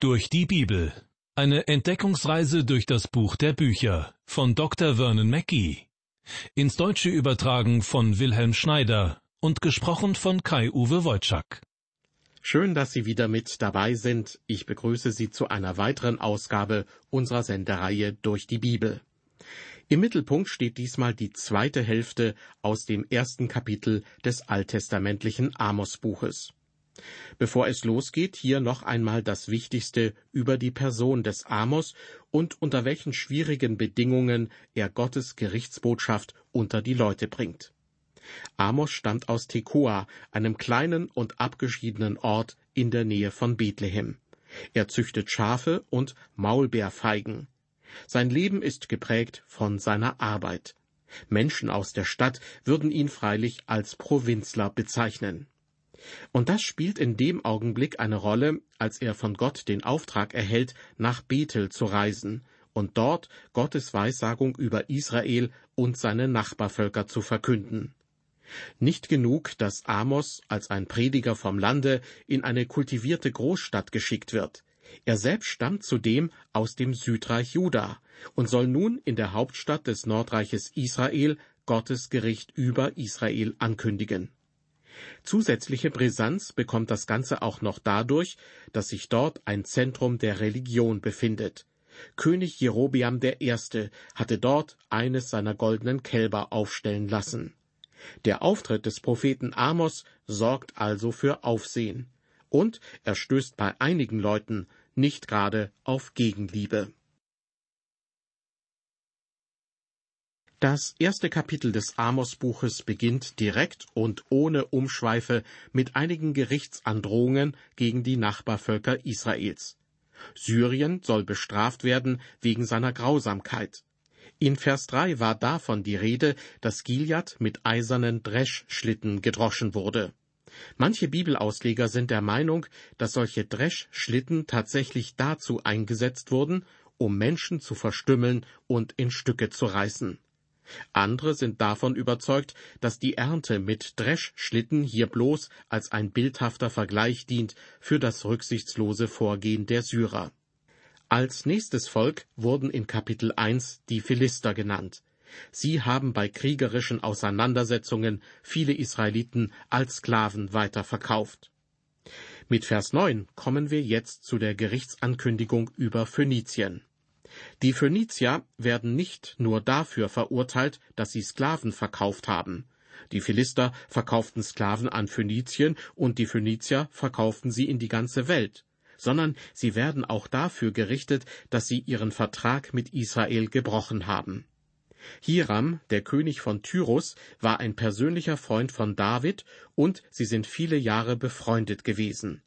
Durch die Bibel. Eine Entdeckungsreise durch das Buch der Bücher von Dr. Vernon Mackey. Ins Deutsche übertragen von Wilhelm Schneider und gesprochen von Kai-Uwe Wojczak. Schön, dass Sie wieder mit dabei sind. Ich begrüße Sie zu einer weiteren Ausgabe unserer Sendereihe durch die Bibel. Im Mittelpunkt steht diesmal die zweite Hälfte aus dem ersten Kapitel des alttestamentlichen Amos-Buches. Bevor es losgeht, hier noch einmal das Wichtigste über die Person des Amos und unter welchen schwierigen Bedingungen er Gottes Gerichtsbotschaft unter die Leute bringt. Amos stammt aus Tekoa, einem kleinen und abgeschiedenen Ort in der Nähe von Bethlehem. Er züchtet Schafe und Maulbeerfeigen. Sein Leben ist geprägt von seiner Arbeit. Menschen aus der Stadt würden ihn freilich als Provinzler bezeichnen. Und das spielt in dem Augenblick eine Rolle, als er von Gott den Auftrag erhält, nach Bethel zu reisen und dort Gottes Weissagung über Israel und seine Nachbarvölker zu verkünden. Nicht genug, dass Amos als ein Prediger vom Lande in eine kultivierte Großstadt geschickt wird. Er selbst stammt zudem aus dem Südreich Juda und soll nun in der Hauptstadt des Nordreiches Israel Gottes Gericht über Israel ankündigen. Zusätzliche Brisanz bekommt das Ganze auch noch dadurch, dass sich dort ein Zentrum der Religion befindet. König Jerobiam I. hatte dort eines seiner goldenen Kälber aufstellen lassen. Der Auftritt des Propheten Amos sorgt also für Aufsehen. Und er stößt bei einigen Leuten nicht gerade auf Gegenliebe. Das erste Kapitel des Amos-Buches beginnt direkt und ohne Umschweife mit einigen Gerichtsandrohungen gegen die Nachbarvölker Israels. Syrien soll bestraft werden wegen seiner Grausamkeit. In Vers 3 war davon die Rede, dass Gilead mit eisernen Dreschschlitten gedroschen wurde. Manche Bibelausleger sind der Meinung, dass solche Dreschschlitten tatsächlich dazu eingesetzt wurden, um Menschen zu verstümmeln und in Stücke zu reißen. Andere sind davon überzeugt, dass die Ernte mit Dreschschlitten hier bloß als ein bildhafter Vergleich dient für das rücksichtslose Vorgehen der Syrer. Als nächstes Volk wurden in Kapitel 1 die Philister genannt. Sie haben bei kriegerischen Auseinandersetzungen viele Israeliten als Sklaven weiterverkauft. Mit Vers 9 kommen wir jetzt zu der Gerichtsankündigung über Phönizien. Die Phönizier werden nicht nur dafür verurteilt, dass sie Sklaven verkauft haben. Die Philister verkauften Sklaven an Phönizien und die Phönizier verkauften sie in die ganze Welt, sondern sie werden auch dafür gerichtet, dass sie ihren Vertrag mit Israel gebrochen haben. Hiram, der König von Tyrus, war ein persönlicher Freund von David und sie sind viele Jahre befreundet gewesen.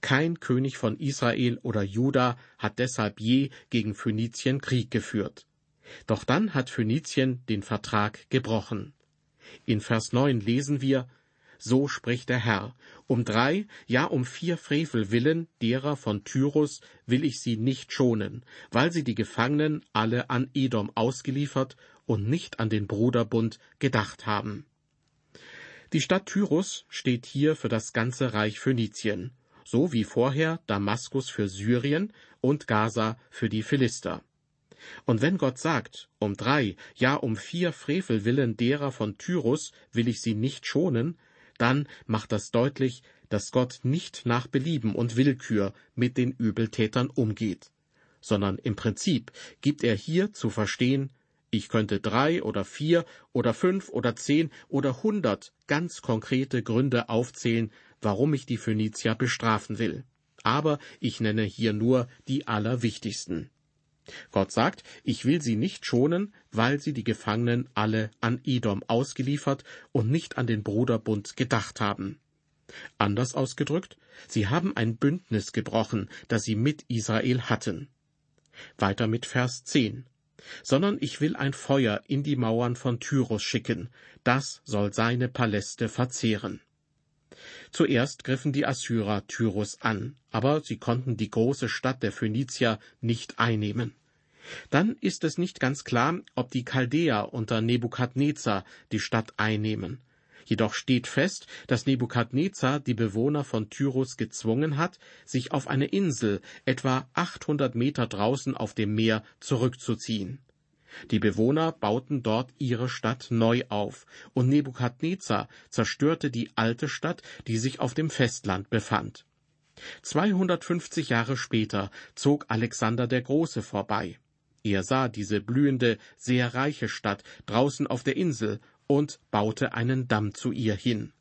Kein König von Israel oder Juda hat deshalb je gegen Phönizien Krieg geführt. Doch dann hat Phönizien den Vertrag gebrochen. In Vers 9 lesen wir, so spricht der Herr, um drei, ja um vier Frevel willen derer von Tyrus will ich sie nicht schonen, weil sie die Gefangenen alle an Edom ausgeliefert und nicht an den Bruderbund gedacht haben. Die Stadt Tyrus steht hier für das ganze Reich Phönizien so wie vorher Damaskus für Syrien und Gaza für die Philister. Und wenn Gott sagt, um drei, ja um vier Frevel willen derer von Tyrus will ich sie nicht schonen, dann macht das deutlich, dass Gott nicht nach Belieben und Willkür mit den Übeltätern umgeht, sondern im Prinzip gibt er hier zu verstehen, ich könnte drei oder vier oder fünf oder zehn oder hundert ganz konkrete Gründe aufzählen, warum ich die Phönizier bestrafen will. Aber ich nenne hier nur die allerwichtigsten. Gott sagt, ich will sie nicht schonen, weil sie die Gefangenen alle an Edom ausgeliefert und nicht an den Bruderbund gedacht haben. Anders ausgedrückt, sie haben ein Bündnis gebrochen, das sie mit Israel hatten. Weiter mit Vers 10. Sondern ich will ein Feuer in die Mauern von Tyrus schicken, das soll seine Paläste verzehren. Zuerst griffen die Assyrer Tyrus an, aber sie konnten die große Stadt der Phönizier nicht einnehmen. Dann ist es nicht ganz klar, ob die Chaldäer unter Nebukadnezar die Stadt einnehmen. Jedoch steht fest, dass Nebukadnezar die Bewohner von Tyrus gezwungen hat, sich auf eine Insel etwa 800 Meter draußen auf dem Meer zurückzuziehen. Die Bewohner bauten dort ihre Stadt neu auf, und Nebukadnezar zerstörte die alte Stadt, die sich auf dem Festland befand. 250 Jahre später zog Alexander der Große vorbei. Er sah diese blühende, sehr reiche Stadt draußen auf der Insel und baute einen Damm zu ihr hin.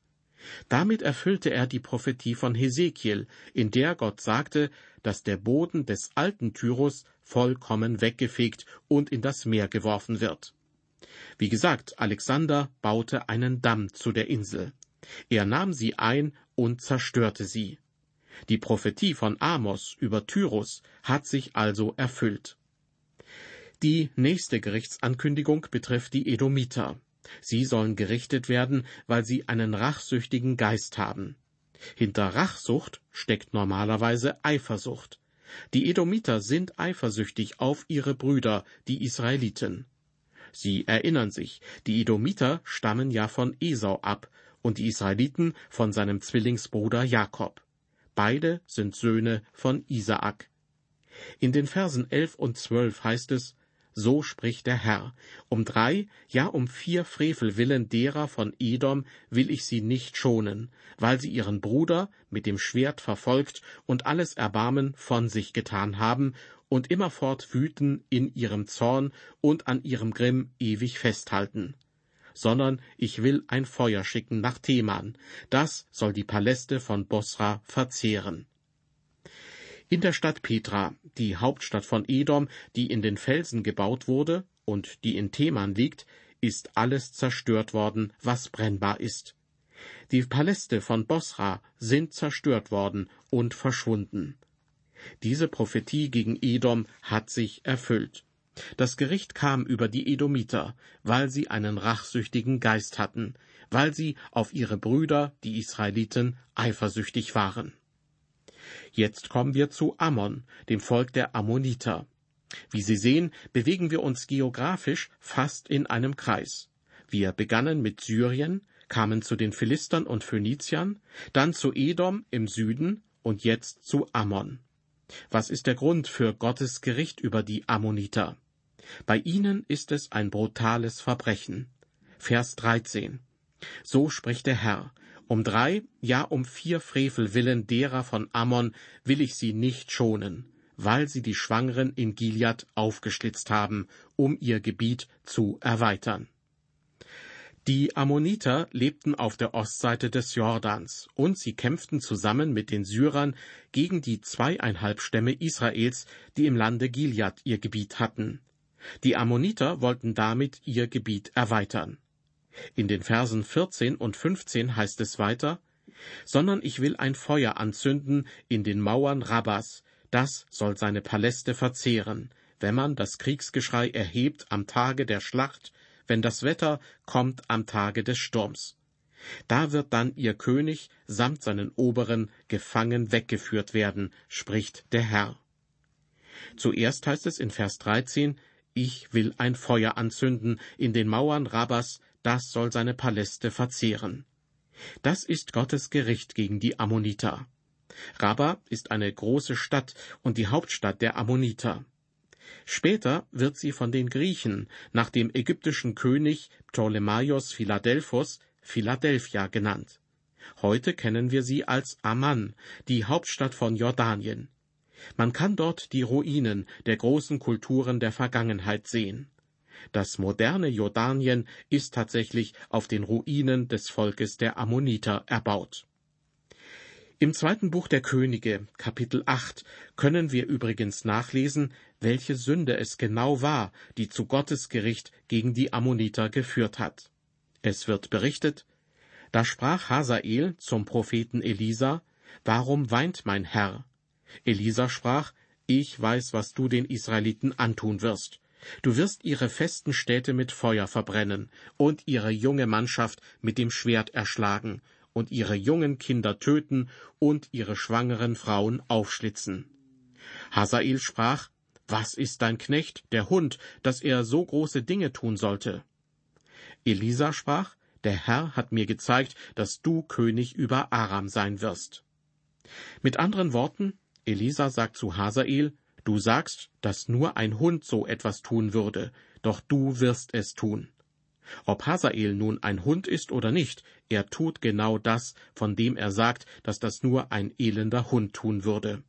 Damit erfüllte er die Prophetie von Hesekiel, in der Gott sagte, dass der Boden des alten Tyrus vollkommen weggefegt und in das Meer geworfen wird. Wie gesagt, Alexander baute einen Damm zu der Insel. Er nahm sie ein und zerstörte sie. Die Prophetie von Amos über Tyrus hat sich also erfüllt. Die nächste Gerichtsankündigung betrifft die Edomiter. Sie sollen gerichtet werden, weil sie einen rachsüchtigen Geist haben. Hinter Rachsucht steckt normalerweise Eifersucht. Die Edomiter sind eifersüchtig auf ihre Brüder, die Israeliten. Sie erinnern sich, die Edomiter stammen ja von Esau ab und die Israeliten von seinem Zwillingsbruder Jakob. Beide sind Söhne von Isaak. In den Versen elf und zwölf heißt es, so spricht der Herr. Um drei, ja um vier Frevel willen derer von Edom will ich sie nicht schonen, weil sie ihren Bruder mit dem Schwert verfolgt und alles Erbarmen von sich getan haben und immerfort wüten in ihrem Zorn und an ihrem Grimm ewig festhalten. Sondern ich will ein Feuer schicken nach Theman, das soll die Paläste von Bosra verzehren. In der Stadt Petra, die Hauptstadt von Edom, die in den Felsen gebaut wurde und die in Theman liegt, ist alles zerstört worden, was brennbar ist. Die Paläste von Bosra sind zerstört worden und verschwunden. Diese Prophetie gegen Edom hat sich erfüllt. Das Gericht kam über die Edomiter, weil sie einen rachsüchtigen Geist hatten, weil sie auf ihre Brüder, die Israeliten, eifersüchtig waren. Jetzt kommen wir zu Ammon, dem Volk der Ammoniter. Wie Sie sehen, bewegen wir uns geografisch fast in einem Kreis. Wir begannen mit Syrien, kamen zu den Philistern und Phöniziern, dann zu Edom im Süden und jetzt zu Ammon. Was ist der Grund für Gottes Gericht über die Ammoniter? Bei ihnen ist es ein brutales Verbrechen. Vers 13. So spricht der Herr, um drei, ja um vier Frevel willen derer von Ammon will ich sie nicht schonen, weil sie die Schwangeren in Gilead aufgeschlitzt haben, um ihr Gebiet zu erweitern. Die Ammoniter lebten auf der Ostseite des Jordans, und sie kämpften zusammen mit den Syrern gegen die zweieinhalb Stämme Israels, die im Lande Gilead ihr Gebiet hatten. Die Ammoniter wollten damit ihr Gebiet erweitern. In den Versen 14 und 15 heißt es weiter, sondern ich will ein Feuer anzünden in den Mauern Rabbas, das soll seine Paläste verzehren, wenn man das Kriegsgeschrei erhebt am Tage der Schlacht, wenn das Wetter kommt am Tage des Sturms. Da wird dann ihr König samt seinen Oberen gefangen weggeführt werden, spricht der Herr. Zuerst heißt es in Vers 13, ich will ein Feuer anzünden in den Mauern Rabbas, das soll seine Paläste verzehren. Das ist Gottes Gericht gegen die Ammoniter. Rabba ist eine große Stadt und die Hauptstadt der Ammoniter. Später wird sie von den Griechen nach dem ägyptischen König Ptolemaios Philadelphos Philadelphia genannt. Heute kennen wir sie als Amman, die Hauptstadt von Jordanien. Man kann dort die Ruinen der großen Kulturen der Vergangenheit sehen. Das moderne Jordanien ist tatsächlich auf den Ruinen des Volkes der Ammoniter erbaut. Im zweiten Buch der Könige, Kapitel 8, können wir übrigens nachlesen, welche Sünde es genau war, die zu Gottes Gericht gegen die Ammoniter geführt hat. Es wird berichtet, da sprach Hazael zum Propheten Elisa, Warum weint mein Herr? Elisa sprach, Ich weiß, was du den Israeliten antun wirst. Du wirst ihre festen Städte mit Feuer verbrennen und ihre junge Mannschaft mit dem Schwert erschlagen und ihre jungen Kinder töten und ihre schwangeren Frauen aufschlitzen. Hasael sprach, Was ist dein Knecht, der Hund, dass er so große Dinge tun sollte? Elisa sprach, Der Herr hat mir gezeigt, dass du König über Aram sein wirst. Mit anderen Worten, Elisa sagt zu Hazael, du sagst, dass nur ein Hund so etwas tun würde, doch du wirst es tun. Ob Hazael nun ein Hund ist oder nicht, er tut genau das, von dem er sagt, dass das nur ein elender Hund tun würde.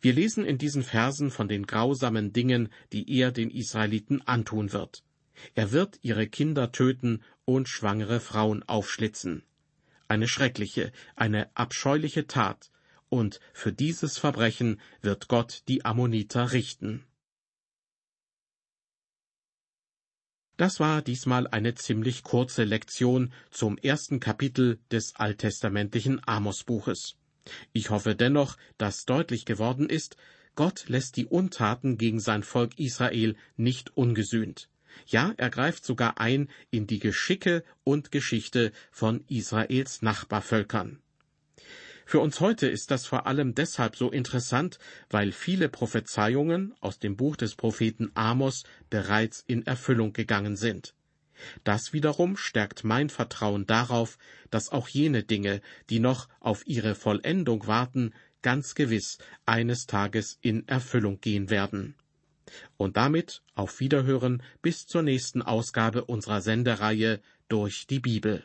Wir lesen in diesen Versen von den grausamen Dingen, die er den Israeliten antun wird. Er wird ihre Kinder töten und schwangere Frauen aufschlitzen. Eine schreckliche, eine abscheuliche Tat, und für dieses Verbrechen wird Gott die Ammoniter richten. Das war diesmal eine ziemlich kurze Lektion zum ersten Kapitel des alttestamentlichen Amosbuches. Ich hoffe dennoch, dass deutlich geworden ist, Gott lässt die Untaten gegen sein Volk Israel nicht ungesühnt. Ja, er greift sogar ein in die Geschicke und Geschichte von Israels Nachbarvölkern. Für uns heute ist das vor allem deshalb so interessant, weil viele Prophezeiungen aus dem Buch des Propheten Amos bereits in Erfüllung gegangen sind. Das wiederum stärkt mein Vertrauen darauf, dass auch jene Dinge, die noch auf ihre Vollendung warten, ganz gewiss eines Tages in Erfüllung gehen werden. Und damit auf Wiederhören bis zur nächsten Ausgabe unserer Sendereihe durch die Bibel.